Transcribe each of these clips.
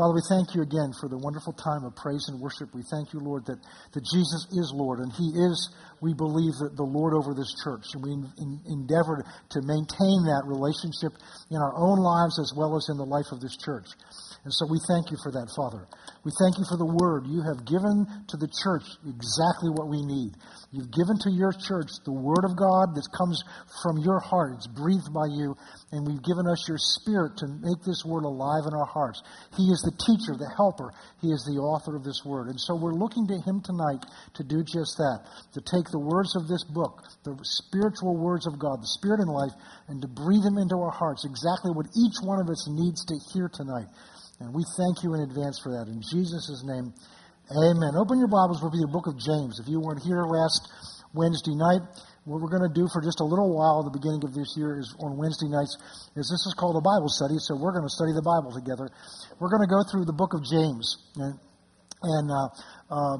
Father, we thank you again for the wonderful time of praise and worship. We thank you, Lord, that, that Jesus is Lord, and He is, we believe, that the Lord over this church. And we in, endeavor to maintain that relationship in our own lives as well as in the life of this church. And so we thank you for that, Father. We thank you for the word. You have given to the church exactly what we need. You've given to your church the word of God that comes from your heart. It's breathed by you. And we've given us your spirit to make this word alive in our hearts. He is the teacher, the helper. He is the author of this word. And so we're looking to him tonight to do just that, to take the words of this book, the spiritual words of God, the spirit and life, and to breathe them into our hearts, exactly what each one of us needs to hear tonight. And we thank you in advance for that. In Jesus' name, amen. Open your Bibles with the book of James. If you weren't here last Wednesday night, what we're going to do for just a little while at the beginning of this year is on Wednesday nights is this is called a Bible study, so we're going to study the Bible together. We're going to go through the book of James. And, and uh, uh,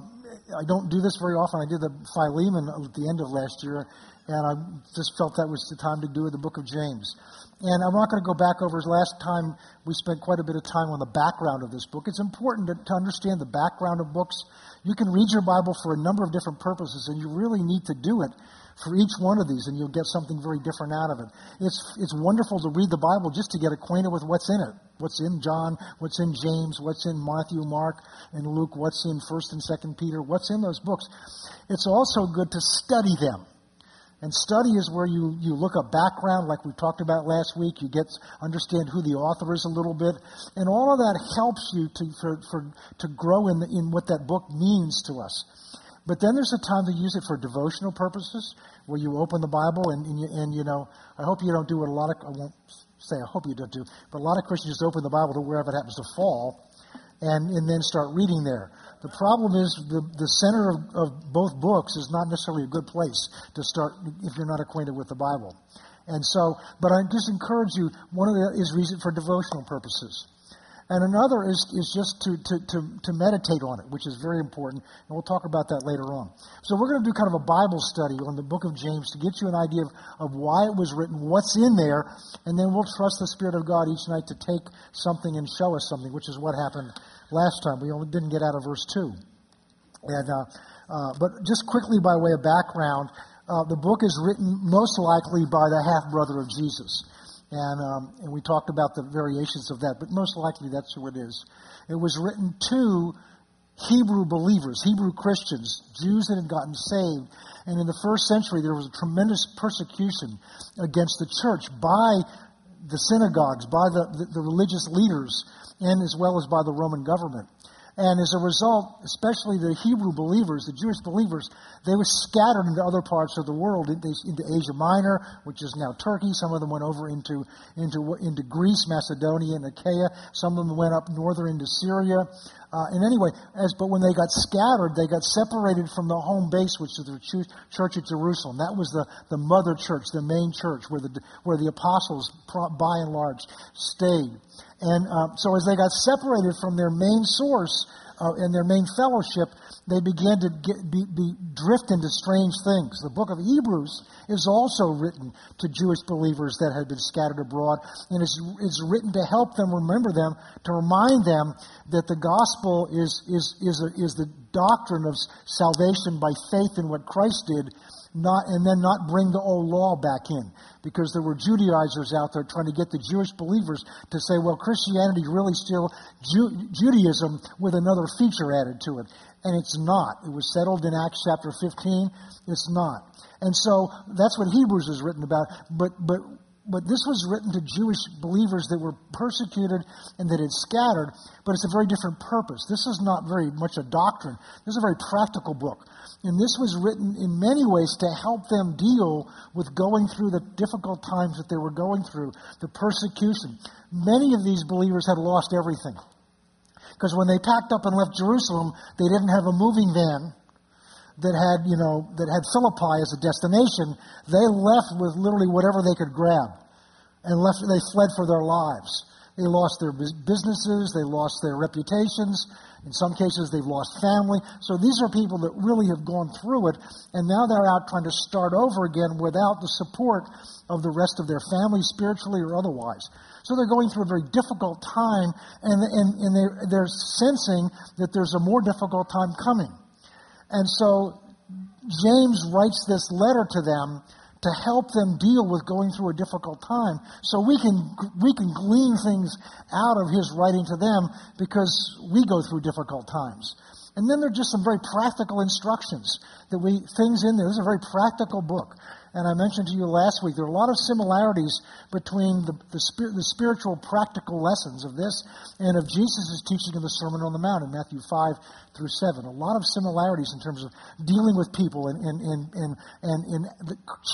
I don't do this very often. I did the Philemon at the end of last year, and I just felt that was the time to do the book of James. And I'm not going to go back over. Last time we spent quite a bit of time on the background of this book. It's important to, to, understand the background of books. You can read your Bible for a number of different purposes, and you really need to do it for each one of these, and you'll get something very different out of it. It's, it's wonderful to read the Bible just to get acquainted with what's in it. What's in John, what's in James, what's in Matthew, Mark, and Luke, what's in 1st and 2nd Peter, what's in those books. It's also good to study them. And study is where you, you look up background, like we talked about last week. You get understand who the author is a little bit, and all of that helps you to for, for to grow in the, in what that book means to us. But then there's a time to use it for devotional purposes, where you open the Bible and and you, and you know I hope you don't do what a lot of I won't say I hope you don't do, but a lot of Christians just open the Bible to wherever it happens to fall, and and then start reading there. The problem is the, the center of, of both books is not necessarily a good place to start if you're not acquainted with the Bible. And so, but I just encourage you, one of the is reason for devotional purposes. And another is, is just to, to, to, to, meditate on it, which is very important. And we'll talk about that later on. So we're going to do kind of a Bible study on the book of James to get you an idea of, of why it was written, what's in there, and then we'll trust the Spirit of God each night to take something and show us something, which is what happened last time. We only didn't get out of verse 2. And, uh, uh, but just quickly by way of background, uh, the book is written most likely by the half brother of Jesus. And, um, and we talked about the variations of that, but most likely that's who it is. It was written to Hebrew believers, Hebrew Christians, Jews that had gotten saved. And in the first century, there was a tremendous persecution against the church by the synagogues, by the, the, the religious leaders and as well as by the Roman government. And as a result, especially the Hebrew believers, the Jewish believers, they were scattered into other parts of the world, into, Asia Minor, which is now Turkey. Some of them went over into, into, into Greece, Macedonia, and Achaia. Some of them went up northern into Syria. Uh, and anyway, as, but when they got scattered, they got separated from the home base, which is the church at Jerusalem. That was the, the mother church, the main church, where the, where the apostles, by and large, stayed. And uh, so as they got separated from their main source uh, and their main fellowship, they began to get, be, be, drift into strange things. The book of Hebrews is also written to Jewish believers that had been scattered abroad, and it's, it's written to help them remember them, to remind them that the gospel is, is, is, a, is the doctrine of salvation by faith in what Christ did, not, and then not bring the old law back in. Because there were Judaizers out there trying to get the Jewish believers to say, well, Christianity really still Ju- Judaism with another feature added to it and it's not. It was settled in Acts chapter 15. It's not. And so that's what Hebrews is written about. But, but, but this was written to Jewish believers that were persecuted and that had scattered, but it's a very different purpose. This is not very much a doctrine. This is a very practical book. And this was written in many ways to help them deal with going through the difficult times that they were going through, the persecution. Many of these believers had lost everything. Because when they packed up and left Jerusalem, they didn't have a moving van that had, you know, that had Philippi as a destination. They left with literally whatever they could grab. And left, they fled for their lives. They lost their businesses, they lost their reputations. In some cases, they've lost family. So these are people that really have gone through it, and now they're out trying to start over again without the support of the rest of their family, spiritually or otherwise. So they're going through a very difficult time, and, and, and they're, they're sensing that there's a more difficult time coming. And so James writes this letter to them to help them deal with going through a difficult time. So we can, we can glean things out of his writing to them because we go through difficult times. And then there are just some very practical instructions that we, things in there. This is a very practical book. And I mentioned to you last week, there are a lot of similarities between the, the, the spiritual practical lessons of this and of Jesus' teaching of the Sermon on the Mount in Matthew 5 through 7. A lot of similarities in terms of dealing with people and, and, and, and, and, and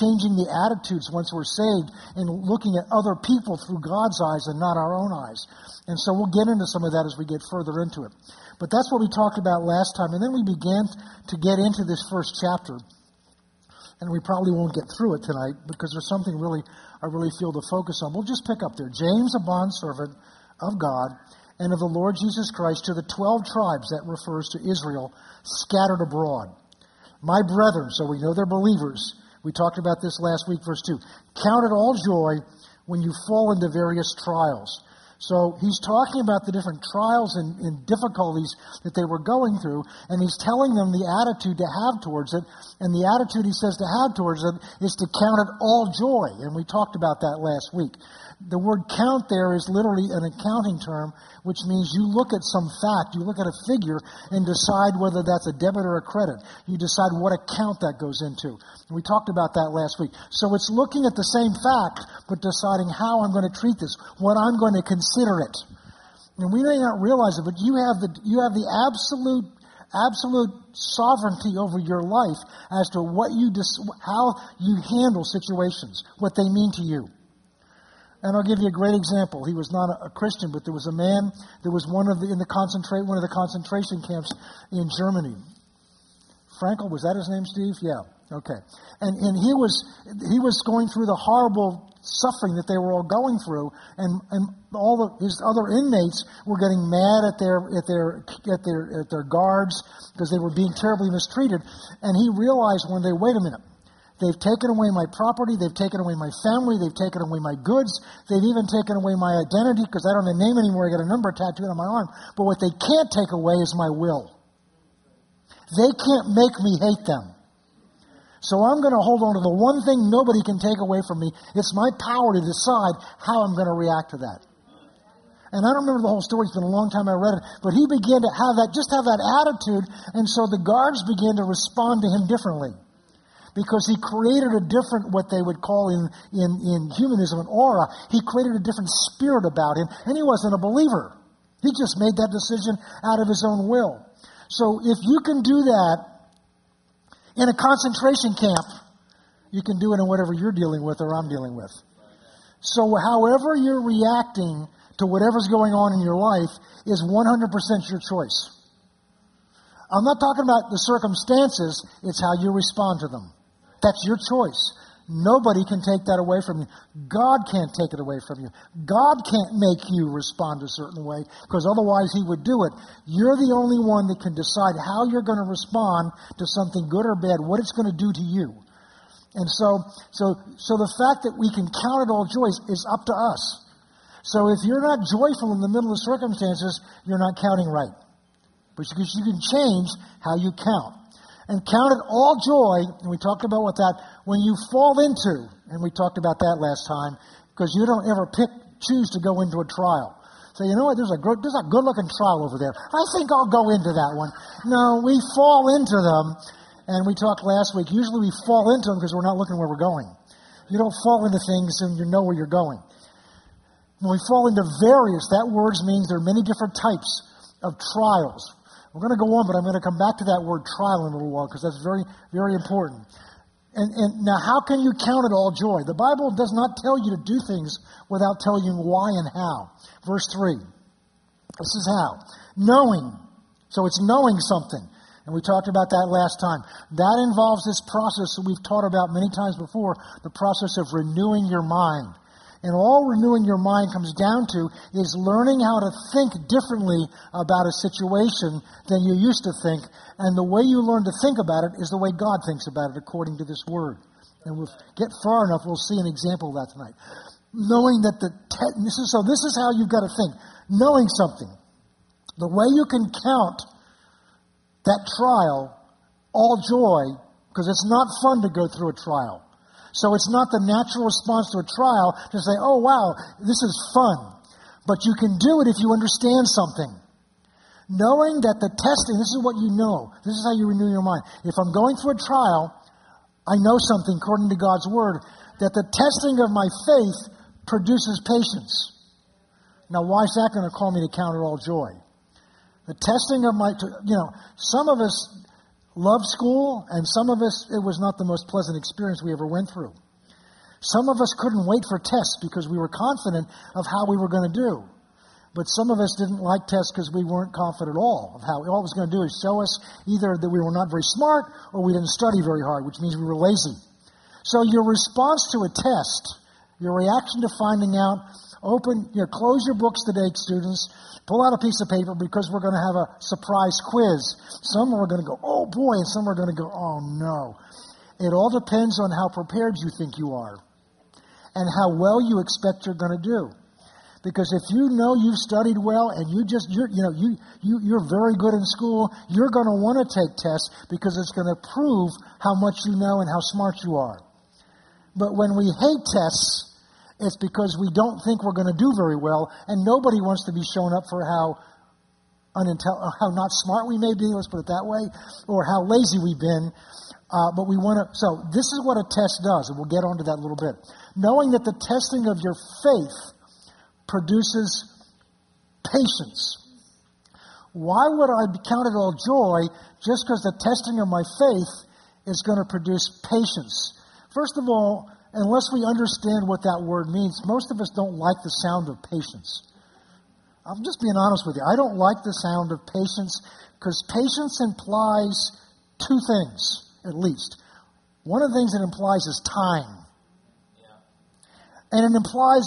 changing the attitudes once we're saved and looking at other people through God's eyes and not our own eyes. And so we'll get into some of that as we get further into it. But that's what we talked about last time. And then we began to get into this first chapter and we probably won't get through it tonight because there's something really I really feel to focus on. We'll just pick up there. James, a bondservant of God and of the Lord Jesus Christ, to the twelve tribes that refers to Israel scattered abroad. My brethren, so we know they're believers. We talked about this last week, verse 2. Count it all joy when you fall into various trials so he's talking about the different trials and, and, difficulties that they were going through, and he's telling them the attitude to have towards it. And the attitude he says to have towards it is to count it all joy. And we talked about that last week. The word count there is literally an accounting term, which means you look at some fact, you look at a figure, and decide whether that's a debit or a credit. You decide what account that goes into. We talked about that last week. So it's looking at the same fact, but deciding how I'm going to treat this, what I'm going to consider it. And we may not realize it, but you have the, you have the absolute absolute sovereignty over your life as to what you dis- how you handle situations, what they mean to you. And I'll give you a great example. He was not a, a Christian, but there was a man that was one of the in the concentrate one of the concentration camps in Germany. Frankl was that his name, Steve? Yeah. Okay. And and he was he was going through the horrible suffering that they were all going through, and and all his other inmates were getting mad at their at their at their at their guards because they were being terribly mistreated. And he realized one day, wait a minute. They've taken away my property. They've taken away my family. They've taken away my goods. They've even taken away my identity because I don't have a name anymore. I got a number tattooed on my arm. But what they can't take away is my will. They can't make me hate them. So I'm going to hold on to the one thing nobody can take away from me. It's my power to decide how I'm going to react to that. And I don't remember the whole story. It's been a long time I read it. But he began to have that, just have that attitude. And so the guards began to respond to him differently because he created a different, what they would call in, in, in humanism, an aura. He created a different spirit about him, and he wasn't a believer. He just made that decision out of his own will. So if you can do that in a concentration camp, you can do it in whatever you're dealing with or I'm dealing with. So however you're reacting to whatever's going on in your life is 100% your choice. I'm not talking about the circumstances, it's how you respond to them. That's your choice. Nobody can take that away from you. God can't take it away from you. God can't make you respond a certain way because otherwise He would do it. You're the only one that can decide how you're going to respond to something good or bad, what it's going to do to you. And so, so, so the fact that we can count it all joy is up to us. So if you're not joyful in the middle of circumstances, you're not counting right. Because you can change how you count and count it all joy, and we talked about what that, when you fall into, and we talked about that last time, because you don't ever pick, choose to go into a trial. So you know what, there's a good, there's a good looking trial over there. I think I'll go into that one. No, we fall into them, and we talked last week, usually we fall into them because we're not looking where we're going. You don't fall into things and you know where you're going. When we fall into various, that word means there are many different types of trials. We're going to go on, but I'm going to come back to that word trial in a little while because that's very, very important. And, and now, how can you count it all joy? The Bible does not tell you to do things without telling you why and how. Verse 3. This is how. Knowing. So it's knowing something. And we talked about that last time. That involves this process that we've taught about many times before the process of renewing your mind. And all renewing your mind comes down to is learning how to think differently about a situation than you used to think. And the way you learn to think about it is the way God thinks about it according to this word. And we'll get far enough, we'll see an example of that tonight. knowing that the te- this is so this is how you've got to think knowing something the way you can count that trial all joy because it's not fun to go through a trial so it's not the natural response to a trial to say oh wow this is fun but you can do it if you understand something knowing that the testing this is what you know this is how you renew your mind if i'm going through a trial i know something according to god's word that the testing of my faith produces patience. Now, why is that going to call me to count it all joy? The testing of my, you know, some of us love school, and some of us, it was not the most pleasant experience we ever went through. Some of us couldn't wait for tests because we were confident of how we were going to do. But some of us didn't like tests because we weren't confident at all of how all it was going to do is show us either that we were not very smart or we didn't study very hard, which means we were lazy. So your response to a test your reaction to finding out, open, you know, close your books today, students. Pull out a piece of paper because we're going to have a surprise quiz. Some are going to go, oh boy, and some are going to go, oh no. It all depends on how prepared you think you are and how well you expect you're going to do. Because if you know you've studied well and you just, you know, you, you, you're very good in school, you're going to want to take tests because it's going to prove how much you know and how smart you are. But when we hate tests, it's because we don't think we're going to do very well, and nobody wants to be shown up for how unintel- how not smart we may be, let's put it that way, or how lazy we've been. Uh, but we want to, so this is what a test does, and we'll get onto that a little bit. Knowing that the testing of your faith produces patience. Why would I count it all joy just because the testing of my faith is going to produce patience? First of all, unless we understand what that word means, most of us don't like the sound of patience. I'm just being honest with you. I don't like the sound of patience because patience implies two things, at least. One of the things it implies is time. And it implies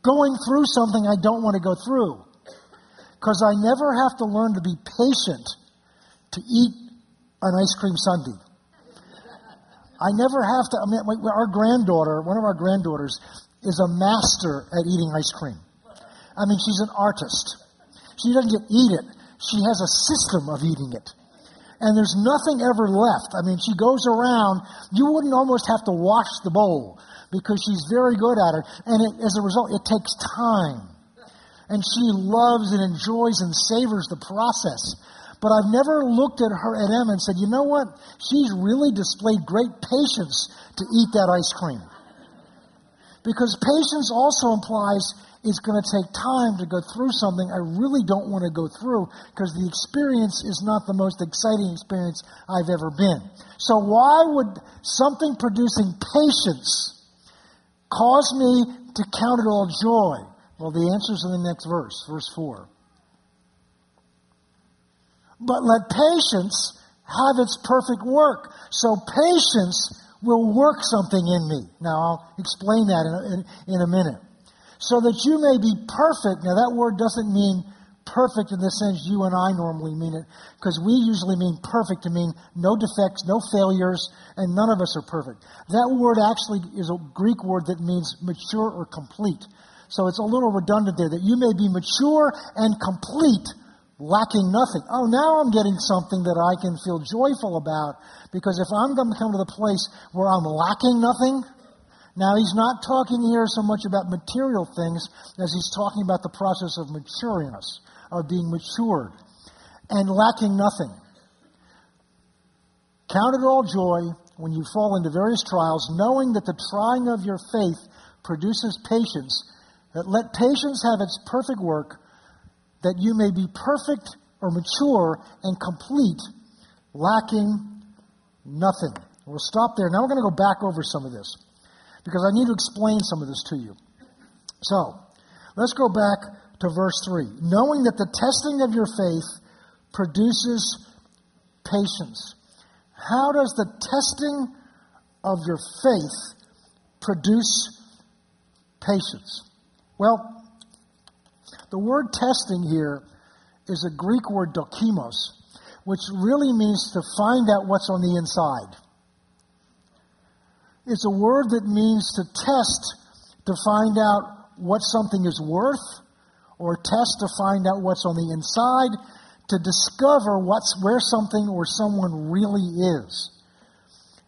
going through something I don't want to go through. Because I never have to learn to be patient to eat an ice cream sundae. I never have to. I mean, our granddaughter, one of our granddaughters, is a master at eating ice cream. I mean, she's an artist. She doesn't just eat it, she has a system of eating it. And there's nothing ever left. I mean, she goes around, you wouldn't almost have to wash the bowl because she's very good at it. And it, as a result, it takes time. And she loves and enjoys and savors the process. But I've never looked at her at Emma and said, you know what? She's really displayed great patience to eat that ice cream. Because patience also implies it's going to take time to go through something I really don't want to go through because the experience is not the most exciting experience I've ever been. So why would something producing patience cause me to count it all joy? Well, the answer is in the next verse, verse 4. But let patience have its perfect work. So patience will work something in me. Now, I'll explain that in a, in, in a minute. So that you may be perfect. Now, that word doesn't mean perfect in the sense you and I normally mean it, because we usually mean perfect to mean no defects, no failures, and none of us are perfect. That word actually is a Greek word that means mature or complete. So it's a little redundant there, that you may be mature and complete lacking nothing. Oh, now I'm getting something that I can feel joyful about because if I'm going to come to the place where I'm lacking nothing, now he's not talking here so much about material things as he's talking about the process of maturing us, of being matured and lacking nothing. Count it all joy when you fall into various trials, knowing that the trying of your faith produces patience, that let patience have its perfect work that you may be perfect or mature and complete, lacking nothing. We'll stop there. Now we're going to go back over some of this because I need to explain some of this to you. So, let's go back to verse 3. Knowing that the testing of your faith produces patience. How does the testing of your faith produce patience? Well, the word testing here is a Greek word dokimos, which really means to find out what's on the inside. It's a word that means to test to find out what something is worth, or test to find out what's on the inside, to discover what's where something or someone really is.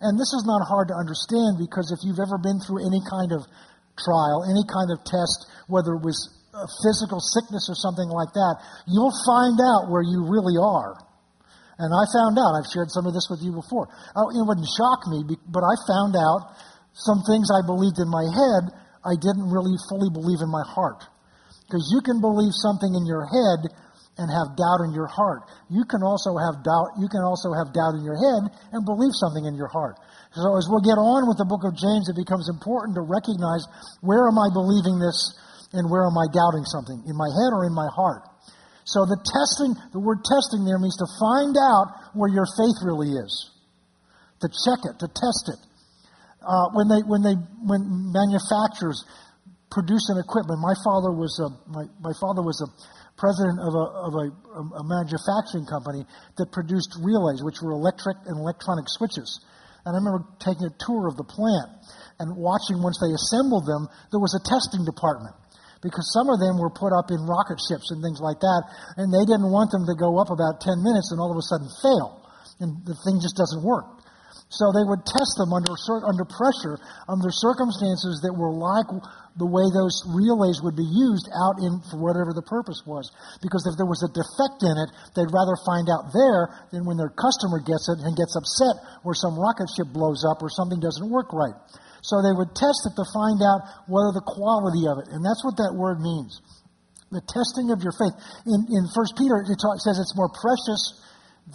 And this is not hard to understand because if you've ever been through any kind of trial, any kind of test, whether it was a physical sickness or something like that, you'll find out where you really are. And I found out, I've shared some of this with you before. Oh, it wouldn't shock me, but I found out some things I believed in my head, I didn't really fully believe in my heart. Because you can believe something in your head and have doubt in your heart. You can also have doubt, you can also have doubt in your head and believe something in your heart. So as we'll get on with the book of James, it becomes important to recognize where am I believing this and where am I doubting something? In my head or in my heart? So the testing, the word testing there means to find out where your faith really is. To check it, to test it. Uh, when they, when they, when manufacturers produce an equipment, my father was a, my, my father was a, president of a, of a, a manufacturing company that produced relays, which were electric and electronic switches. And I remember taking a tour of the plant and watching once they assembled them, there was a testing department because some of them were put up in rocket ships and things like that, and they didn't want them to go up about 10 minutes and all of a sudden fail, and the thing just doesn't work. So they would test them under, under pressure, under circumstances that were like the way those relays would be used out in for whatever the purpose was. Because if there was a defect in it, they'd rather find out there than when their customer gets it and gets upset or some rocket ship blows up or something doesn't work right. So they would test it to find out whether the quality of it. And that's what that word means. The testing of your faith. In, in 1 Peter, it, says it's more precious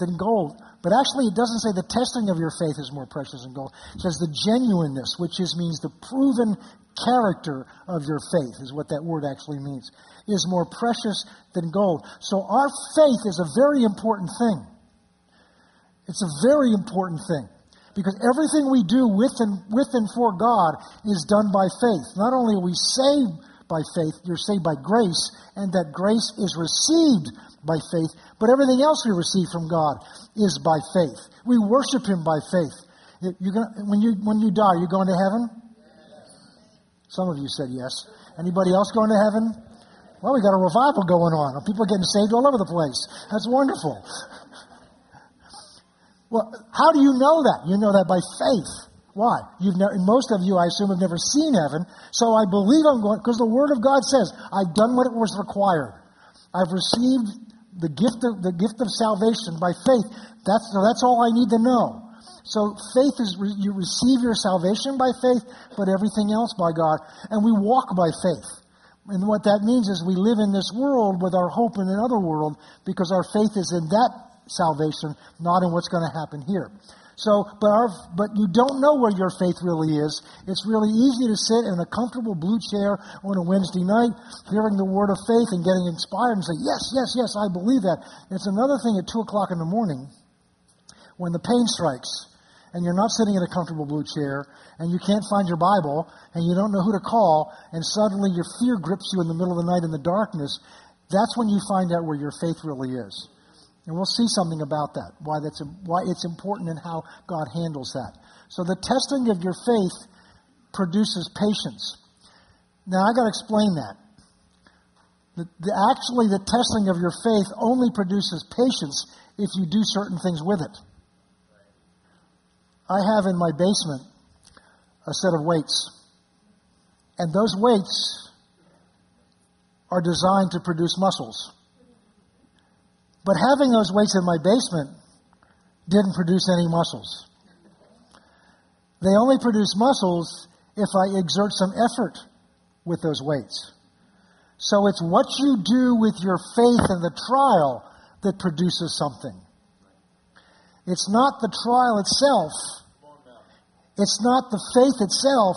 than gold. But actually, it doesn't say the testing of your faith is more precious than gold. It says the genuineness, which is, means the proven character of your faith, is what that word actually means, is more precious than gold. So our faith is a very important thing. It's a very important thing. Because everything we do with and, with and for God is done by faith. Not only are we saved by faith, you're saved by grace, and that grace is received by faith, but everything else we receive from God is by faith. We worship Him by faith. Gonna, when, you, when you die, you're going to heaven? Some of you said yes. Anybody else going to heaven? Well, we got a revival going on. People are getting saved all over the place. That's wonderful. Well, how do you know that? You know that by faith. Why? You've never, most of you, I assume, have never seen heaven. So I believe I'm going because the Word of God says I've done what it was required. I've received the gift of the gift of salvation by faith. That's that's all I need to know. So faith is you receive your salvation by faith, but everything else by God. And we walk by faith. And what that means is we live in this world with our hope in another world because our faith is in that salvation, not in what's going to happen here. So, but, our, but you don't know where your faith really is. It's really easy to sit in a comfortable blue chair on a Wednesday night, hearing the word of faith and getting inspired and say, yes, yes, yes, I believe that. It's another thing at 2 o'clock in the morning when the pain strikes and you're not sitting in a comfortable blue chair, and you can't find your Bible, and you don't know who to call, and suddenly your fear grips you in the middle of the night in the darkness, that's when you find out where your faith really is. And we'll see something about that, why, that's, why it's important and how God handles that. So the testing of your faith produces patience. Now, i got to explain that. The, the, actually, the testing of your faith only produces patience if you do certain things with it. I have in my basement a set of weights. And those weights are designed to produce muscles. But having those weights in my basement didn't produce any muscles. They only produce muscles if I exert some effort with those weights. So it's what you do with your faith in the trial that produces something. It's not the trial itself. It's not the faith itself.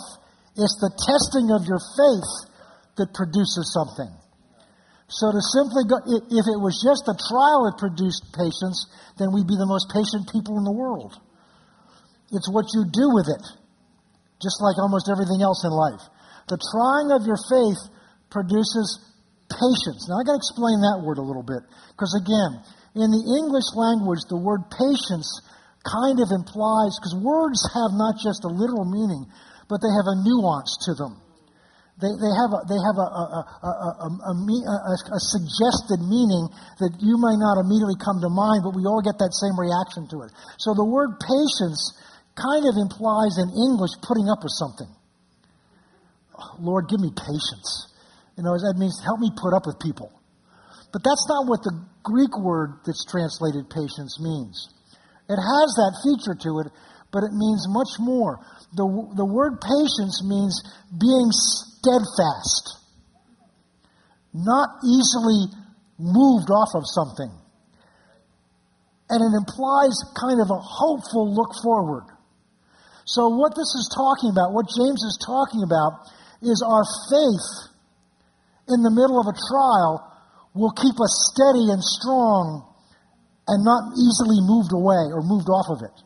It's the testing of your faith that produces something. So to simply go, if it was just a trial that produced patience, then we'd be the most patient people in the world. It's what you do with it, just like almost everything else in life. The trying of your faith produces patience. Now I got to explain that word a little bit, because again, in the English language, the word patience kind of implies, because words have not just a literal meaning, but they have a nuance to them. They, they have, a, they have a, a, a, a, suggested meaning that you may not immediately come to mind, but we all get that same reaction to it. So the word patience kind of implies in English putting up with something. Lord, give me patience. You know, that means help me put up with people. But that's not what the Greek word that's translated patience means. It has that feature to it, but it means much more. The, the word patience means being steadfast, not easily moved off of something. And it implies kind of a hopeful look forward. So, what this is talking about, what James is talking about, is our faith in the middle of a trial will keep us steady and strong and not easily moved away or moved off of it.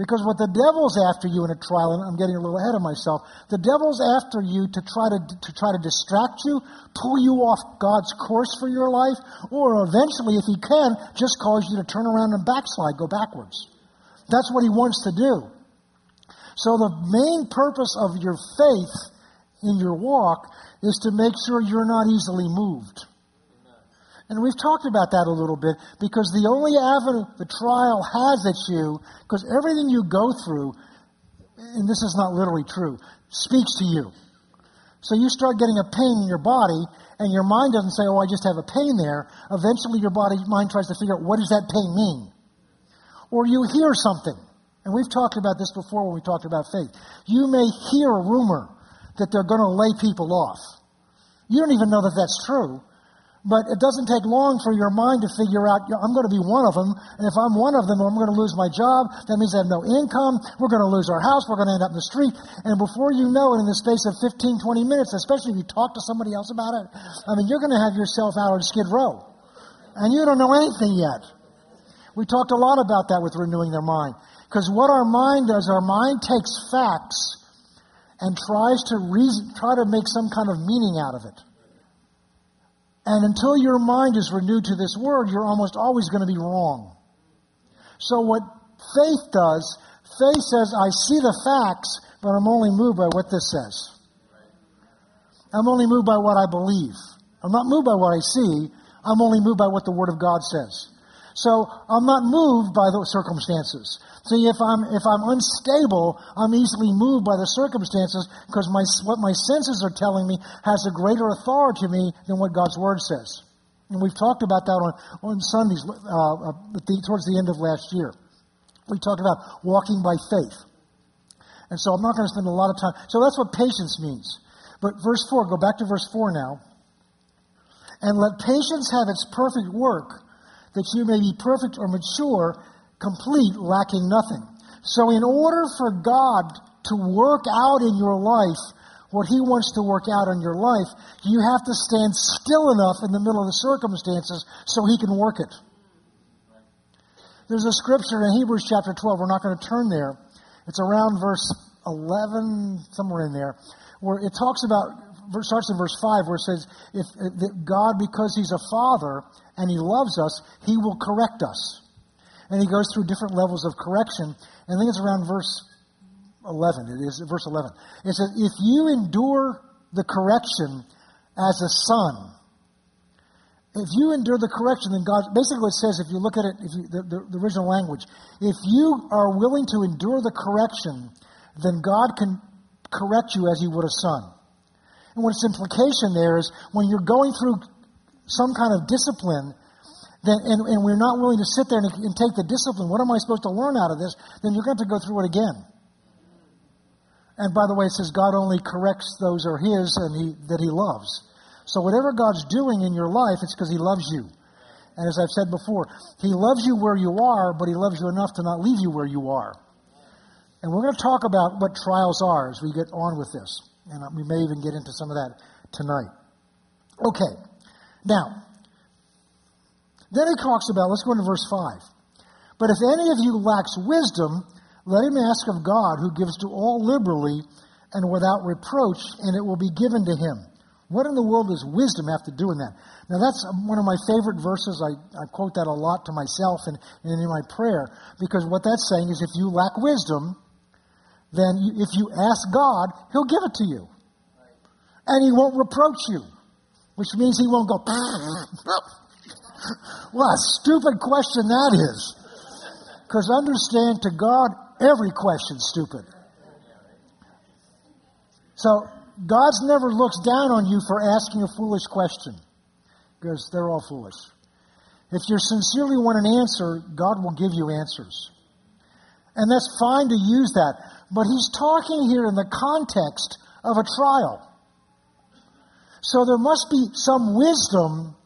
Because what the devil's after you in a trial, and I'm getting a little ahead of myself, the devil's after you to try to, to try to distract you, pull you off God's course for your life, or eventually, if he can, just cause you to turn around and backslide, go backwards. That's what he wants to do. So the main purpose of your faith in your walk is to make sure you're not easily moved. And we've talked about that a little bit because the only avenue the trial has at you, because everything you go through, and this is not literally true, speaks to you. So you start getting a pain in your body, and your mind doesn't say, Oh, I just have a pain there. Eventually, your body mind tries to figure out what does that pain mean? Or you hear something. And we've talked about this before when we talked about faith. You may hear a rumor that they're going to lay people off. You don't even know that that's true but it doesn't take long for your mind to figure out, I'm going to be one of them. And if I'm one of them, I'm going to lose my job. That means I have no income. We're going to lose our house. We're going to end up in the street. And before you know it, in the space of 15, 20 minutes, especially if you talk to somebody else about it, I mean, you're going to have yourself out on Skid Row. And you don't know anything yet. We talked a lot about that with renewing their mind. Because what our mind does, our mind takes facts and tries to reason, try to make some kind of meaning out of it. And until your mind is renewed to this word, you're almost always going to be wrong. So what faith does, faith says, I see the facts, but I'm only moved by what this says. I'm only moved by what I believe. I'm not moved by what I see. I'm only moved by what the Word of God says. So I'm not moved by the circumstances. See, if I'm, if I'm unstable, I'm easily moved by the circumstances because my, what my senses are telling me has a greater authority to me than what God's Word says. And we've talked about that on, on Sundays uh, uh the, towards the end of last year. We talked about walking by faith. And so I'm not going to spend a lot of time. So that's what patience means. But verse 4, go back to verse 4 now. And let patience have its perfect work, that you may be perfect or mature, complete, lacking nothing. So, in order for God to work out in your life what He wants to work out in your life, you have to stand still enough in the middle of the circumstances so He can work it. There's a scripture in Hebrews chapter 12. We're not going to turn there. It's around verse 11, somewhere in there, where it talks about, starts in verse 5, where it says, if, God, because He's a Father and He loves us, He will correct us. And he goes through different levels of correction. And I think it's around verse 11. It is verse 11. It says, If you endure the correction as a son, if you endure the correction, then God, basically it says, if you look at it, if you, the, the, the original language, if you are willing to endure the correction, then God can correct you as he would a son. And what its implication there is when you're going through some kind of discipline, then, and, and we're not willing to sit there and, and take the discipline, what am I supposed to learn out of this? Then you're going to have to go through it again. And by the way, it says God only corrects those are His and he, that He loves. So whatever God's doing in your life, it's because He loves you. And as I've said before, He loves you where you are, but He loves you enough to not leave you where you are. And we're going to talk about what trials are as we get on with this. And uh, we may even get into some of that tonight. Okay. Now, then he talks about, let's go into verse 5. But if any of you lacks wisdom, let him ask of God, who gives to all liberally and without reproach, and it will be given to him. What in the world does wisdom have to do with that? Now, that's one of my favorite verses. I, I quote that a lot to myself and, and in my prayer, because what that's saying is if you lack wisdom, then you, if you ask God, He'll give it to you. And he won't reproach you, which means he won't go, what a stupid question that is. Because understand, to God, every question's stupid. So, God's never looks down on you for asking a foolish question, because they're all foolish. If you sincerely want an answer, God will give you answers. And that's fine to use that. But he's talking here in the context of a trial. So there must be some wisdom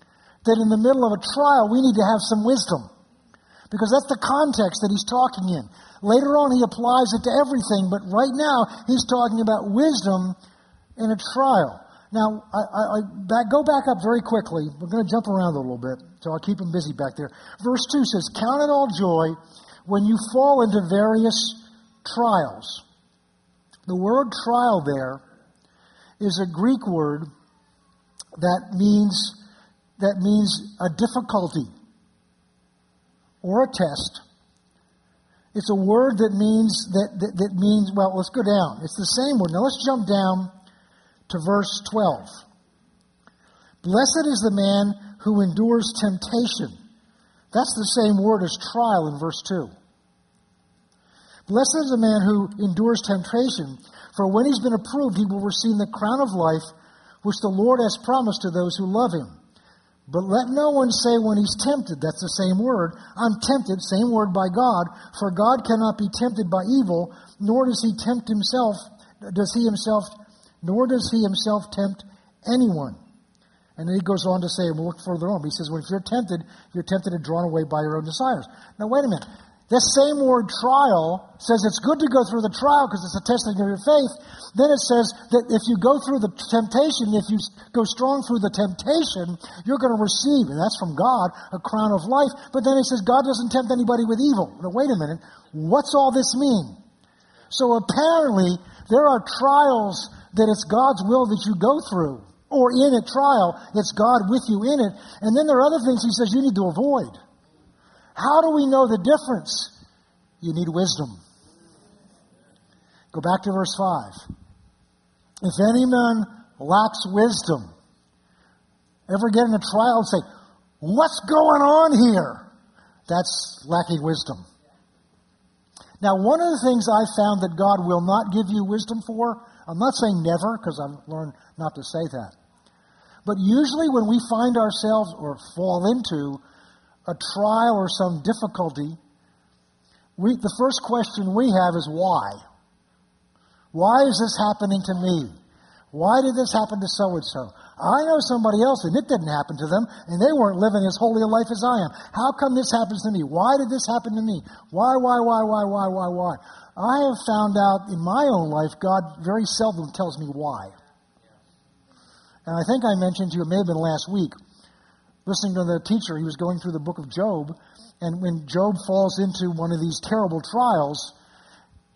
that in the middle of a trial we need to have some wisdom. Because that's the context that he's talking in. Later on he applies it to everything, but right now he's talking about wisdom in a trial. Now, I, I, I back, go back up very quickly. We're going to jump around a little bit, so I'll keep him busy back there. Verse 2 says, Count it all joy when you fall into various trials. The word trial there is a Greek word that means, that means a difficulty or a test. It's a word that means that, that, that means well let's go down. It's the same word. Now let's jump down to verse 12. Blessed is the man who endures temptation. That's the same word as trial in verse 2. Blessed is the man who endures temptation, for when he's been approved, he will receive the crown of life which the Lord has promised to those who love him. But let no one say when he's tempted, that's the same word, I'm tempted, same word by God, for God cannot be tempted by evil, nor does he tempt himself, does he himself nor does he himself tempt anyone. And then he goes on to say, and we'll look further on, he says, when if you're tempted, you're tempted and drawn away by your own desires. Now, wait a minute. This same word trial says it's good to go through the trial because it's a testing of your faith. Then it says that if you go through the temptation, if you go strong through the temptation, you're going to receive, and that's from God, a crown of life. But then it says God doesn't tempt anybody with evil. Now, wait a minute. What's all this mean? So apparently, there are trials that it's God's will that you go through. Or in a trial, it's God with you in it. And then there are other things he says you need to avoid. How do we know the difference? You need wisdom. Go back to verse 5. If any man lacks wisdom, ever get in a trial and say, What's going on here? That's lacking wisdom. Now, one of the things I found that God will not give you wisdom for I'm not saying never, because I've learned not to say that. But usually when we find ourselves or fall into a trial or some difficulty, we, the first question we have is why? Why is this happening to me? Why did this happen to so and so? I know somebody else and it didn't happen to them and they weren't living as holy a life as I am. How come this happens to me? Why did this happen to me? Why, why, why, why, why, why, why? I have found out in my own life, God very seldom tells me why. And I think I mentioned to you, it may have been last week, listening to the teacher, he was going through the book of Job, and when Job falls into one of these terrible trials,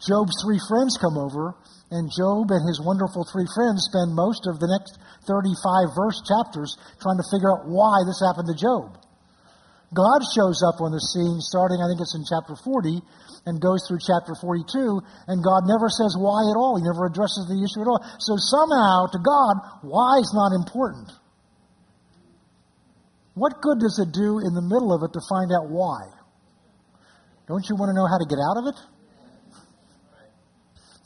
Job's three friends come over, and Job and his wonderful three friends spend most of the next 35 verse chapters trying to figure out why this happened to Job. God shows up on the scene starting, I think it's in chapter 40, and goes through chapter 42, and God never says why at all. He never addresses the issue at all. So somehow, to God, why is not important. What good does it do in the middle of it to find out why? Don't you want to know how to get out of it?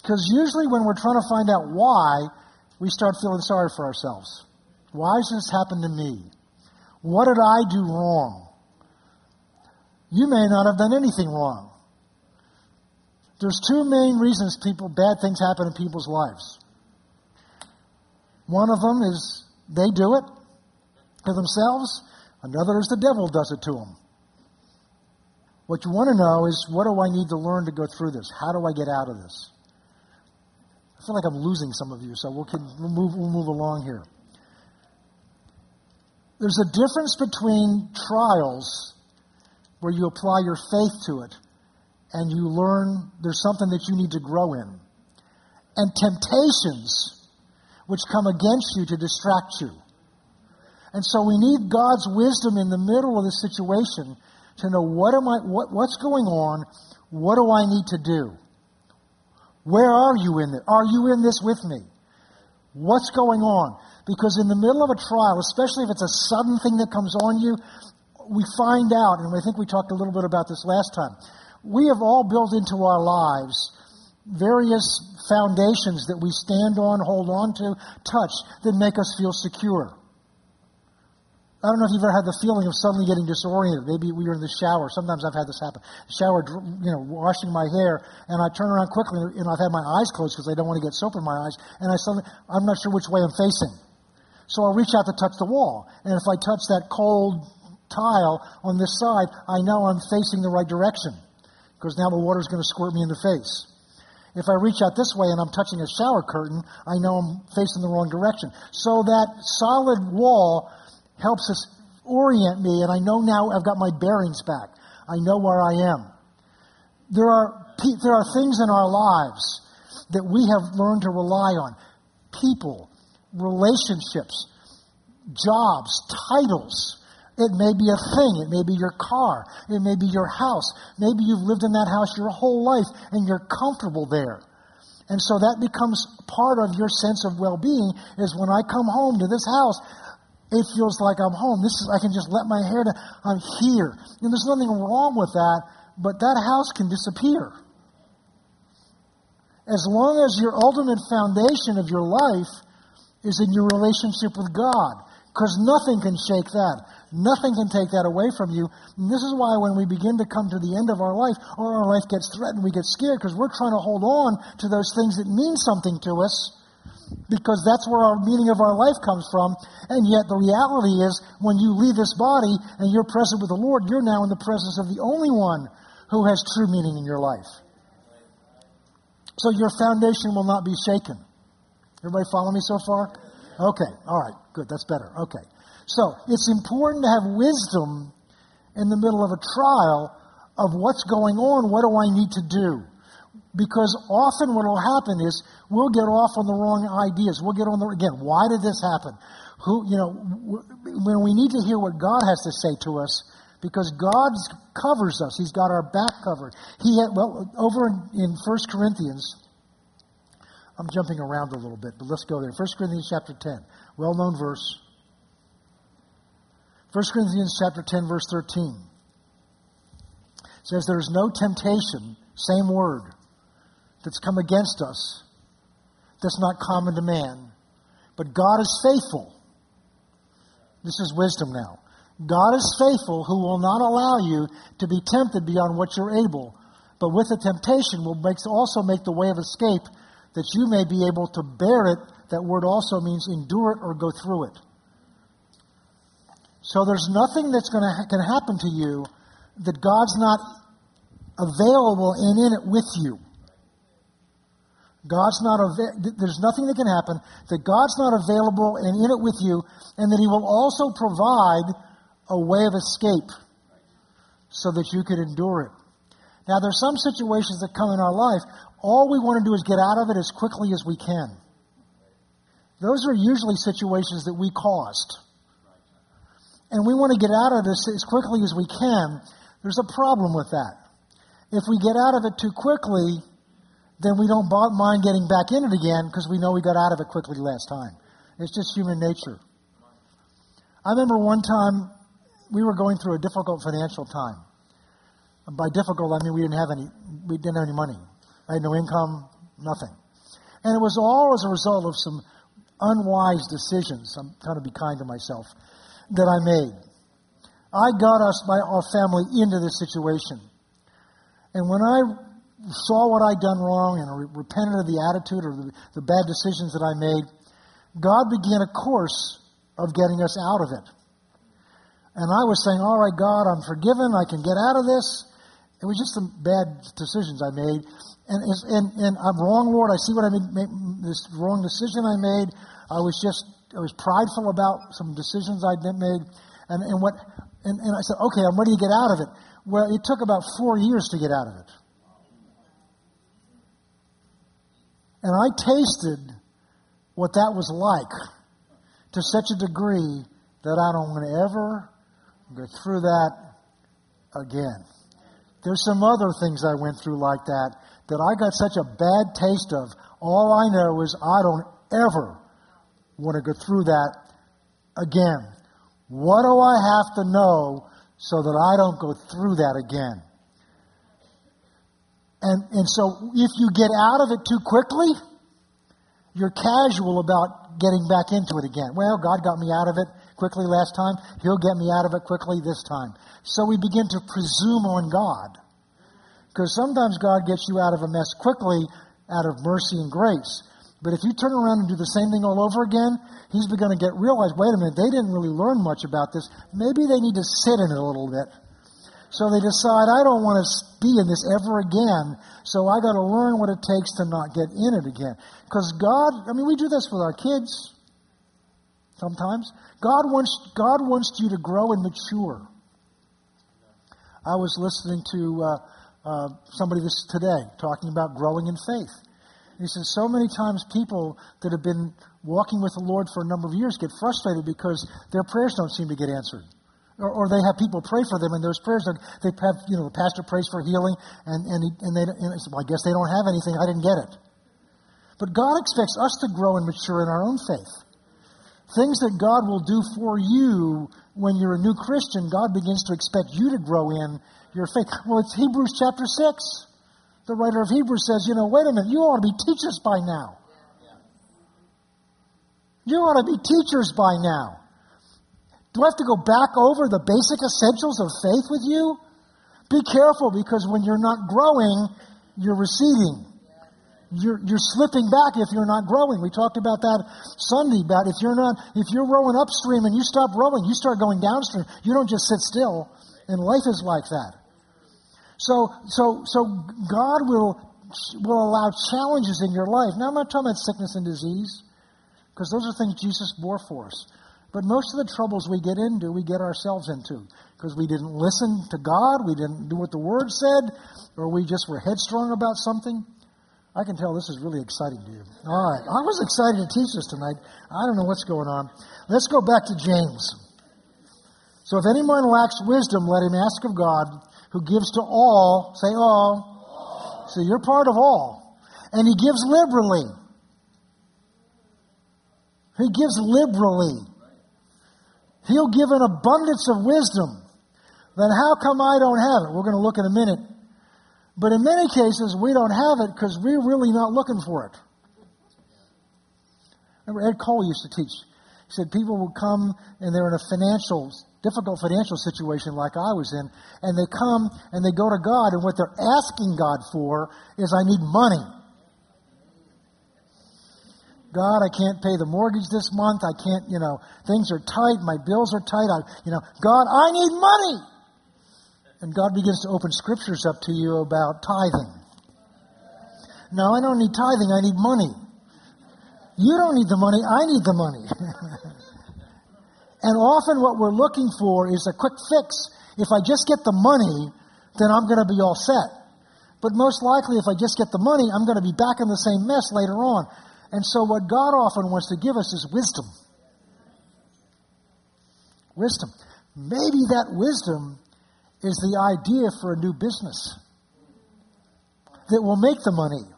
Because usually when we're trying to find out why, we start feeling sorry for ourselves. Why has this happened to me? What did I do wrong? You may not have done anything wrong. There's two main reasons people bad things happen in people's lives. One of them is they do it to themselves. Another is the devil does it to them. What you want to know is what do I need to learn to go through this? How do I get out of this? I feel like I'm losing some of you, so we'll, we'll, move, we'll move along here. There's a difference between trials where you apply your faith to it and you learn there's something that you need to grow in. And temptations which come against you to distract you. And so we need God's wisdom in the middle of the situation to know what am I what, what's going on, what do I need to do? Where are you in it? Are you in this with me? What's going on? Because in the middle of a trial, especially if it's a sudden thing that comes on you, we find out, and I think we talked a little bit about this last time, we have all built into our lives various foundations that we stand on, hold on to, touch, that make us feel secure. I don't know if you've ever had the feeling of suddenly getting disoriented. Maybe we were in the shower. Sometimes I've had this happen. Shower, you know, washing my hair, and I turn around quickly, and I've had my eyes closed because I don't want to get soap in my eyes, and I suddenly, I'm not sure which way I'm facing. So I'll reach out to touch the wall, and if I touch that cold tile on this side, I know I'm facing the right direction because now the water's going to squirt me in the face. If I reach out this way and I'm touching a shower curtain, I know I'm facing the wrong direction. So that solid wall helps us orient me, and I know now I've got my bearings back. I know where I am. There are, there are things in our lives that we have learned to rely on people, relationships, jobs, titles. It may be a thing. It may be your car. It may be your house. Maybe you've lived in that house your whole life and you're comfortable there. And so that becomes part of your sense of well being is when I come home to this house, it feels like I'm home. This is, I can just let my hair down. I'm here. And there's nothing wrong with that, but that house can disappear. As long as your ultimate foundation of your life is in your relationship with God, because nothing can shake that. Nothing can take that away from you. And this is why when we begin to come to the end of our life, or our life gets threatened, we get scared because we're trying to hold on to those things that mean something to us because that's where our meaning of our life comes from. And yet, the reality is, when you leave this body and you're present with the Lord, you're now in the presence of the only one who has true meaning in your life. So, your foundation will not be shaken. Everybody follow me so far? Okay, all right, good, that's better. Okay. So, it's important to have wisdom in the middle of a trial of what's going on, what do I need to do? Because often what will happen is we'll get off on the wrong ideas. We'll get on the, again, why did this happen? Who, you know, when we need to hear what God has to say to us, because God covers us. He's got our back covered. He had, well, over in, in 1 Corinthians, I'm jumping around a little bit, but let's go there. 1 Corinthians chapter 10, well known verse. 1 Corinthians chapter 10, verse 13 says, There is no temptation, same word, that's come against us that's not common to man. But God is faithful. This is wisdom now. God is faithful who will not allow you to be tempted beyond what you're able, but with the temptation will make, also make the way of escape that you may be able to bear it. That word also means endure it or go through it. So there's nothing that's going to can happen to you that God's not available and in it with you. God's not av- there's nothing that can happen that God's not available and in it with you, and that He will also provide a way of escape so that you could endure it. Now, there's some situations that come in our life. All we want to do is get out of it as quickly as we can. Those are usually situations that we caused. And we want to get out of this as quickly as we can. There's a problem with that. If we get out of it too quickly, then we don't mind getting back in it again because we know we got out of it quickly last time. It's just human nature. I remember one time we were going through a difficult financial time. By difficult, I mean we didn't have any, we didn't have any money. I had no income, nothing. And it was all as a result of some unwise decisions. I'm trying to be kind to myself that I made. I got us, my, our family, into this situation. And when I saw what I'd done wrong and repented of the attitude or the, the bad decisions that I made, God began a course of getting us out of it. And I was saying, All right, God, I'm forgiven. I can get out of this. It was just some bad decisions I made. And, and, and I'm wrong, Lord. I see what I made, this wrong decision I made. I was just, I was prideful about some decisions I'd made. And, and, what, and, and I said, Okay, I'm ready to get out of it. Well, it took about four years to get out of it. And I tasted what that was like to such a degree that I don't want to ever go through that again. There's some other things I went through like that that I got such a bad taste of. All I know is I don't ever want to go through that again. What do I have to know so that I don't go through that again? And, and so if you get out of it too quickly, you're casual about getting back into it again. Well, God got me out of it quickly last time. He'll get me out of it quickly this time. So we begin to presume on God. Because sometimes God gets you out of a mess quickly out of mercy and grace. But if you turn around and do the same thing all over again, he's beginning to get realize, wait a minute, they didn't really learn much about this. Maybe they need to sit in it a little bit. So they decide, I don't want to be in this ever again, so I got to learn what it takes to not get in it again. Because God, I mean, we do this with our kids sometimes. God wants, God wants you to grow and mature. I was listening to uh, uh, somebody this today talking about growing in faith. He said, so many times people that have been walking with the Lord for a number of years get frustrated because their prayers don't seem to get answered or, or, they have people pray for them, and those prayers are, they have, you know, the pastor prays for healing, and, and, he, and they, and well, I guess they don't have anything, I didn't get it. But God expects us to grow and mature in our own faith. Things that God will do for you when you're a new Christian, God begins to expect you to grow in your faith. Well, it's Hebrews chapter 6. The writer of Hebrews says, you know, wait a minute, you ought to be teachers by now. You ought to be teachers by now. Do I have to go back over the basic essentials of faith with you? Be careful because when you're not growing, you're receding. You're, you're slipping back if you're not growing. We talked about that Sunday about if you're not, if you're rowing upstream and you stop rowing, you start going downstream. You don't just sit still. And life is like that. So, so, so God will, will allow challenges in your life. Now I'm not talking about sickness and disease because those are things Jesus bore for us. But most of the troubles we get into, we get ourselves into because we didn't listen to God, we didn't do what the Word said, or we just were headstrong about something. I can tell this is really exciting to you. All right. I was excited to teach this tonight. I don't know what's going on. Let's go back to James. So if anyone lacks wisdom, let him ask of God, who gives to all, say all. all. So you're part of all. And he gives liberally. He gives liberally. He'll give an abundance of wisdom. Then how come I don't have it? We're going to look in a minute. But in many cases, we don't have it because we're really not looking for it. Remember, Ed Cole used to teach. He said people will come and they're in a financial, difficult financial situation like I was in, and they come and they go to God, and what they're asking God for is, I need money. God, I can't pay the mortgage this month. I can't, you know, things are tight. My bills are tight. I, you know, God, I need money. And God begins to open scriptures up to you about tithing. No, I don't need tithing. I need money. You don't need the money. I need the money. and often what we're looking for is a quick fix. If I just get the money, then I'm going to be all set. But most likely, if I just get the money, I'm going to be back in the same mess later on. And so, what God often wants to give us is wisdom. Wisdom. Maybe that wisdom is the idea for a new business that will make the money.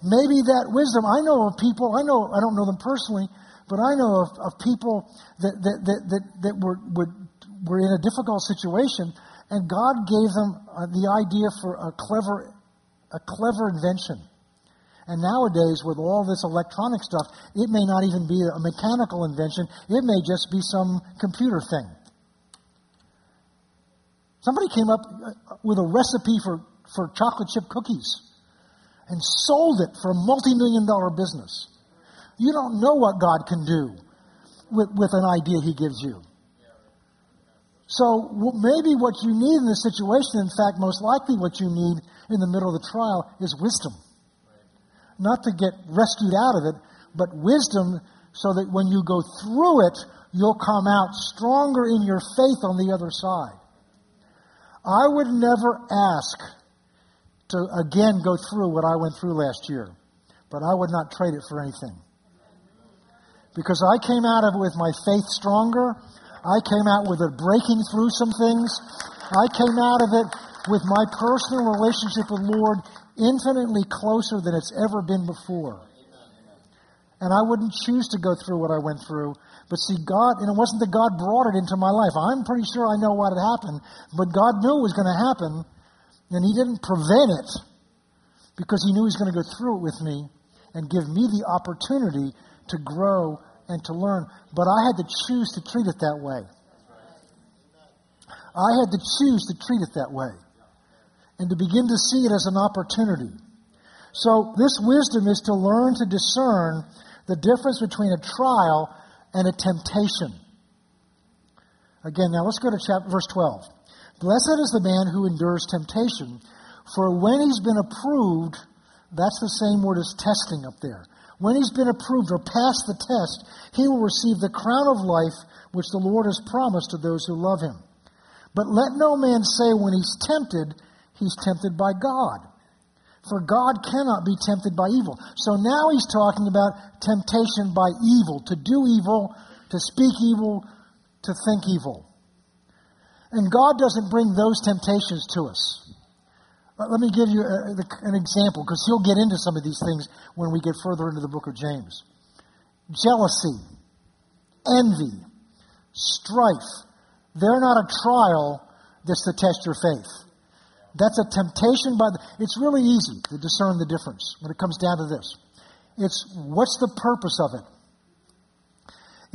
Maybe that wisdom, I know of people, I know, I don't know them personally, but I know of, of people that, that, that, that, that were, were, were in a difficult situation, and God gave them uh, the idea for a clever, a clever invention and nowadays, with all this electronic stuff, it may not even be a mechanical invention, it may just be some computer thing. Somebody came up uh, with a recipe for, for chocolate chip cookies and sold it for a multi million dollar business. You don't know what God can do with, with an idea He gives you. So maybe what you need in this situation, in fact, most likely what you need in the middle of the trial, is wisdom not to get rescued out of it, but wisdom so that when you go through it, you'll come out stronger in your faith on the other side. I would never ask to again go through what I went through last year, but I would not trade it for anything. Because I came out of it with my faith stronger. I came out with it breaking through some things. I came out of it with my personal relationship with Lord infinitely closer than it's ever been before. And I wouldn't choose to go through what I went through. But see, God, and it wasn't that God brought it into my life. I'm pretty sure I know what had happened, but God knew it was going to happen, and He didn't prevent it because He knew He was going to go through it with me and give me the opportunity to grow and to learn. But I had to choose to treat it that way. I had to choose to treat it that way and to begin to see it as an opportunity. So, this wisdom is to learn to discern the difference between a trial and a temptation. Again, now let's go to chapter, verse 12. Blessed is the man who endures temptation, for when he's been approved, that's the same word as testing up there. When he's been approved or passed the test, he will receive the crown of life which the Lord has promised to those who love him. But let no man say when he's tempted, he's tempted by God. For God cannot be tempted by evil. So now he's talking about temptation by evil, to do evil, to speak evil, to think evil. And God doesn't bring those temptations to us. Let me give you uh, a, an example, because he'll get into some of these things when we get further into the book of James. Jealousy, envy, strife, they're not a trial that's to test your faith. That's a temptation by the, it's really easy to discern the difference when it comes down to this. It's what's the purpose of it?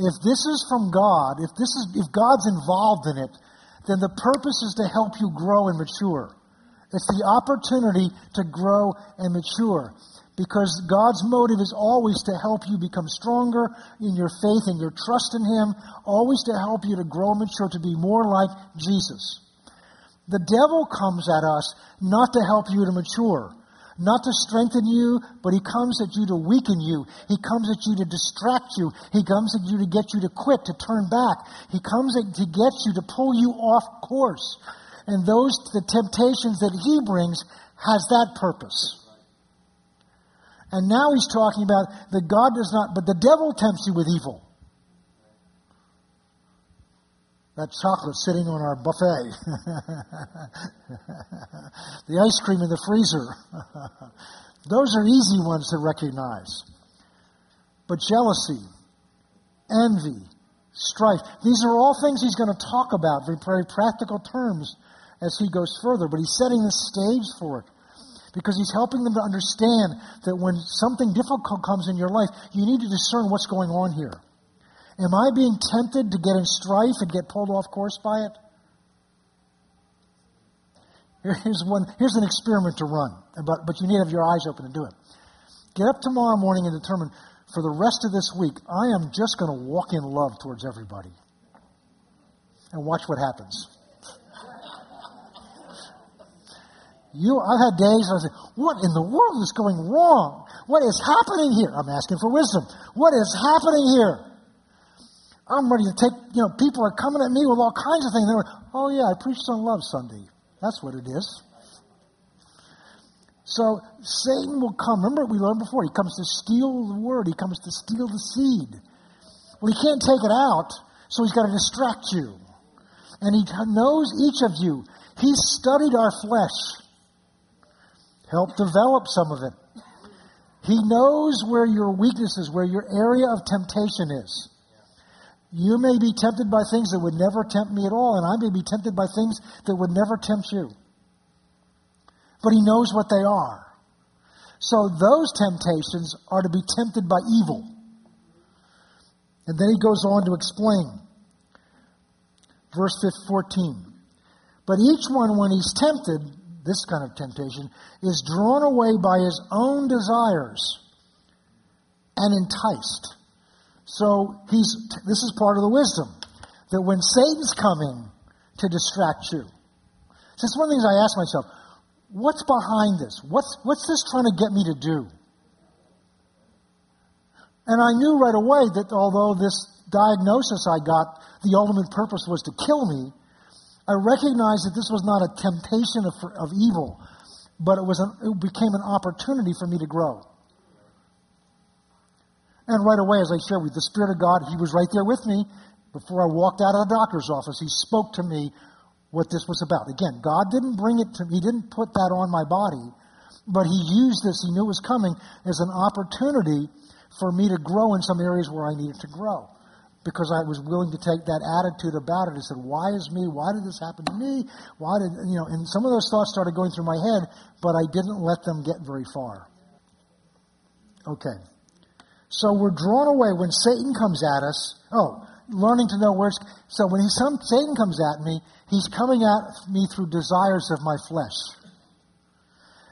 If this is from God, if this is if God's involved in it, then the purpose is to help you grow and mature. It's the opportunity to grow and mature because God's motive is always to help you become stronger in your faith and your trust in Him, always to help you to grow and mature to be more like Jesus. The devil comes at us not to help you to mature, not to strengthen you, but he comes at you to weaken you. He comes at you to distract you. He comes at you to get you to quit, to turn back. He comes at, to get you to pull you off course. And those, the temptations that he brings, has that purpose. And now he's talking about that God does not, but the devil tempts you with evil. That chocolate sitting on our buffet, the ice cream in the freezer. Those are easy ones to recognize. But jealousy, envy, strife, these are all things he's going to talk about in very practical terms as he goes further. But he's setting the stage for it because he's helping them to understand that when something difficult comes in your life, you need to discern what's going on here. Am I being tempted to get in strife and get pulled off course by it? Here's one. Here's an experiment to run, but but you need to have your eyes open to do it. Get up tomorrow morning and determine for the rest of this week, I am just going to walk in love towards everybody, and watch what happens. You, I've had days I say, what in the world is going wrong? What is happening here? I'm asking for wisdom. What is happening here? I'm ready to take, you know, people are coming at me with all kinds of things. They're like, oh, yeah, I preached on love Sunday. That's what it is. So Satan will come. Remember what we learned before. He comes to steal the word. He comes to steal the seed. Well, he can't take it out, so he's got to distract you. And he knows each of you. He studied our flesh, helped develop some of it. He knows where your weaknesses, where your area of temptation is. You may be tempted by things that would never tempt me at all, and I may be tempted by things that would never tempt you. But He knows what they are. So those temptations are to be tempted by evil. And then He goes on to explain. Verse 14. But each one, when he's tempted, this kind of temptation, is drawn away by his own desires and enticed. So he's, this is part of the wisdom that when Satan's coming to distract you, so one of the things I ask myself, what's behind this? What's, what's this trying to get me to do? And I knew right away that although this diagnosis I got, the ultimate purpose was to kill me, I recognized that this was not a temptation of, of evil, but it, was an, it became an opportunity for me to grow. And right away, as I shared with the Spirit of God, He was right there with me. Before I walked out of the doctor's office, He spoke to me what this was about. Again, God didn't bring it to me, He didn't put that on my body, but He used this, He knew it was coming, as an opportunity for me to grow in some areas where I needed to grow because I was willing to take that attitude about it. I said, why is me? Why did this happen to me? Why did, you know, and some of those thoughts started going through my head, but I didn't let them get very far. Okay. So we're drawn away when Satan comes at us. Oh, learning to know where so when he, some, Satan comes at me, he's coming at me through desires of my flesh.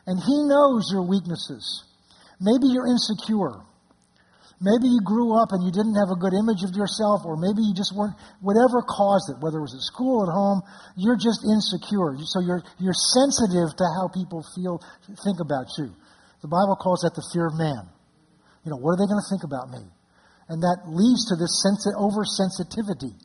And he knows your weaknesses. Maybe you're insecure. Maybe you grew up and you didn't have a good image of yourself, or maybe you just weren't, whatever caused it, whether it was at school, at home, you're just insecure. So you're, you're sensitive to how people feel, think about you. The Bible calls that the fear of man. You know, what are they going to think about me? And that leads to this sensi- oversensitivity.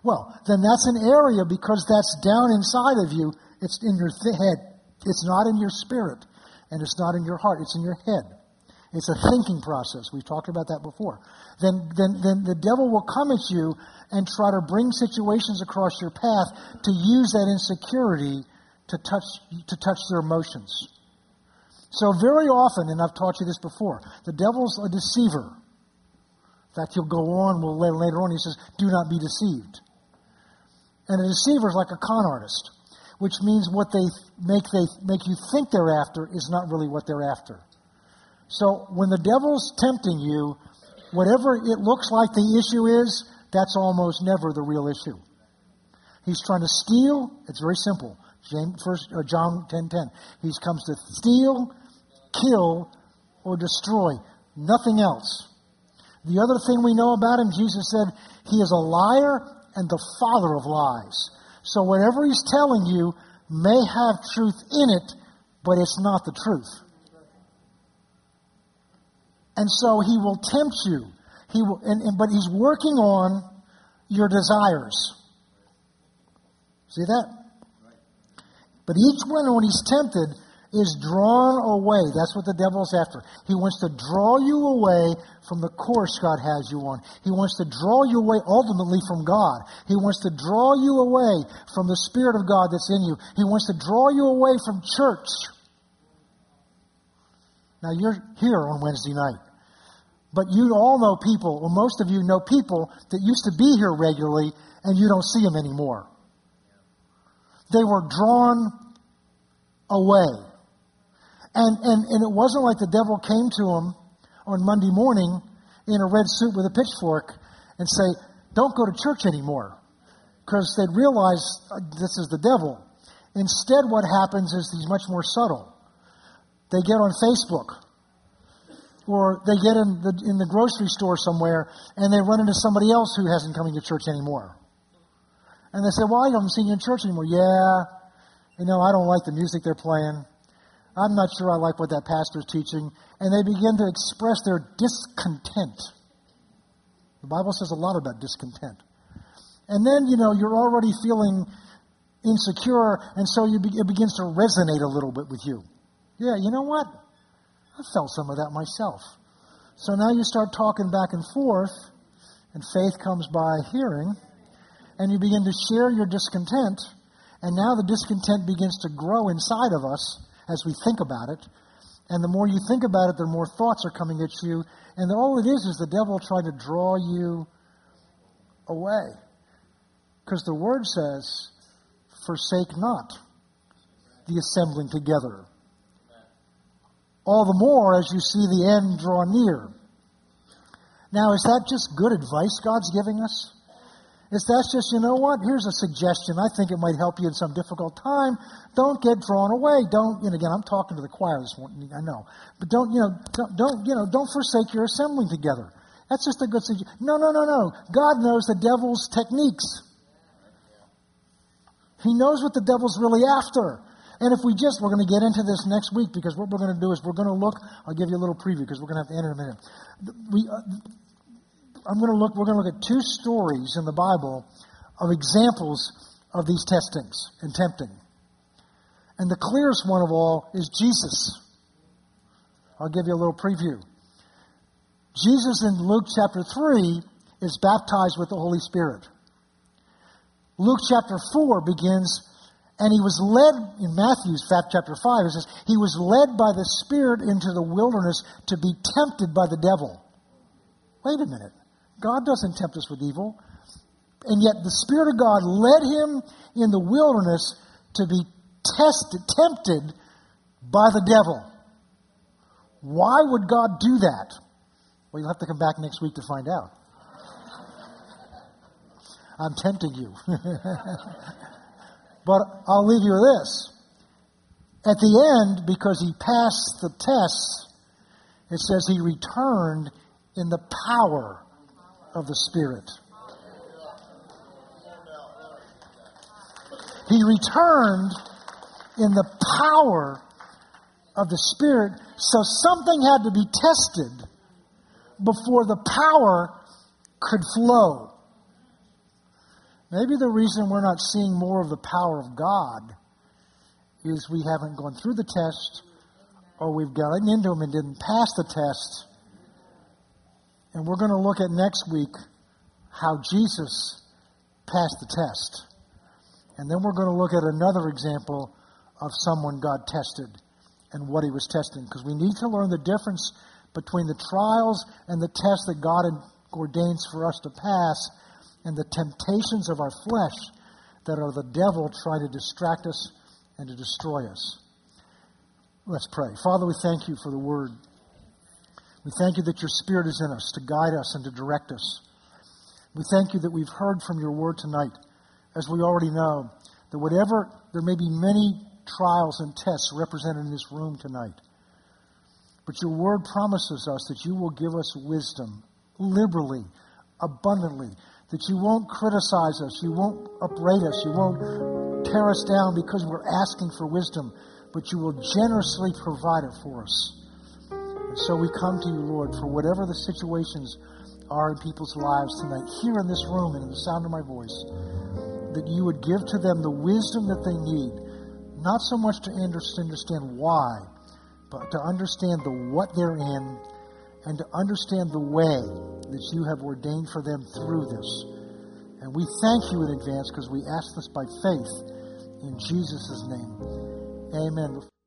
Well, then that's an area because that's down inside of you. It's in your th- head. It's not in your spirit. And it's not in your heart. It's in your head. It's a thinking process. We've talked about that before. Then, then, then the devil will come at you and try to bring situations across your path to use that insecurity to touch, to touch their emotions. So very often, and I've taught you this before, the devil's a deceiver. In fact, he'll go on, we'll later on, he says, do not be deceived. And a deceiver is like a con artist, which means what they make, they make you think they're after is not really what they're after. So when the devil's tempting you, whatever it looks like the issue is, that's almost never the real issue. He's trying to steal. It's very simple. James, first, uh, John 10.10. 10. He comes to steal, kill, or destroy. Nothing else. The other thing we know about him, Jesus said, he is a liar and the father of lies. So whatever he's telling you may have truth in it, but it's not the truth. And so he will tempt you. He will, and, and, but he's working on your desires. See that? But each one, when he's tempted, is drawn away. That's what the devil's after. He wants to draw you away from the course God has you on. He wants to draw you away ultimately from God. He wants to draw you away from the Spirit of God that's in you. He wants to draw you away from church. Now, you're here on Wednesday night. But you all know people, or most of you know people that used to be here regularly and you don't see them anymore. They were drawn away. And, and, and it wasn't like the devil came to him on Monday morning in a red suit with a pitchfork and say, Don't go to church anymore. Because they'd realize uh, this is the devil. Instead, what happens is he's much more subtle. They get on Facebook or they get in the, in the grocery store somewhere and they run into somebody else who hasn't coming to church anymore. And they say, Well, I haven't seen you in church anymore. Yeah, you know, I don't like the music they're playing. I'm not sure I like what that pastor's teaching. And they begin to express their discontent. The Bible says a lot about discontent. And then, you know, you're already feeling insecure, and so be, it begins to resonate a little bit with you. Yeah, you know what? I felt some of that myself. So now you start talking back and forth, and faith comes by hearing, and you begin to share your discontent, and now the discontent begins to grow inside of us as we think about it. And the more you think about it, the more thoughts are coming at you. And all it is is the devil trying to draw you away. Because the word says, forsake not the assembling together all the more as you see the end draw near. Now, is that just good advice God's giving us? Is that just, you know what? Here's a suggestion. I think it might help you in some difficult time. Don't get drawn away. Don't, and again, I'm talking to the choir this morning, I know. But don't, you know, don't, you know, don't forsake your assembling together. That's just a good suggestion. No, no, no, no. God knows the devil's techniques. He knows what the devil's really after. And if we just, we're going to get into this next week because what we're going to do is we're going to look, I'll give you a little preview because we're going to have to end in a minute. We, uh, I'm going to look, we're going to look at two stories in the Bible of examples of these testings and tempting. And the clearest one of all is Jesus. I'll give you a little preview. Jesus in Luke chapter 3 is baptized with the Holy Spirit. Luke chapter 4 begins and he was led, in Matthew's chapter 5, it says, he was led by the Spirit into the wilderness to be tempted by the devil. wait a minute. God doesn't tempt us with evil. And yet the Spirit of God led him in the wilderness to be tested, tempted by the devil. Why would God do that? Well, you'll have to come back next week to find out. I'm tempting you. but I'll leave you with this. At the end, because he passed the test, it says he returned in the power of the Spirit. He returned in the power of the Spirit, so something had to be tested before the power could flow. Maybe the reason we're not seeing more of the power of God is we haven't gone through the test or we've gotten into them and didn't pass the test. And we're going to look at next week how Jesus passed the test. And then we're going to look at another example of someone God tested and what he was testing because we need to learn the difference between the trials and the tests that God ordains for us to pass and the temptations of our flesh that are the devil trying to distract us and to destroy us. Let's pray. Father, we thank you for the word. We thank you that your spirit is in us to guide us and to direct us. We thank you that we've heard from your word tonight, as we already know, that whatever, there may be many trials and tests represented in this room tonight. But your word promises us that you will give us wisdom liberally, abundantly, that you won't criticize us, you won't upbraid us, you won't tear us down because we're asking for wisdom, but you will generously provide it for us. So we come to you, Lord, for whatever the situations are in people's lives tonight, here in this room and in the sound of my voice, that you would give to them the wisdom that they need, not so much to understand why, but to understand the what they're in and to understand the way that you have ordained for them through this. And we thank you in advance because we ask this by faith in Jesus' name. Amen.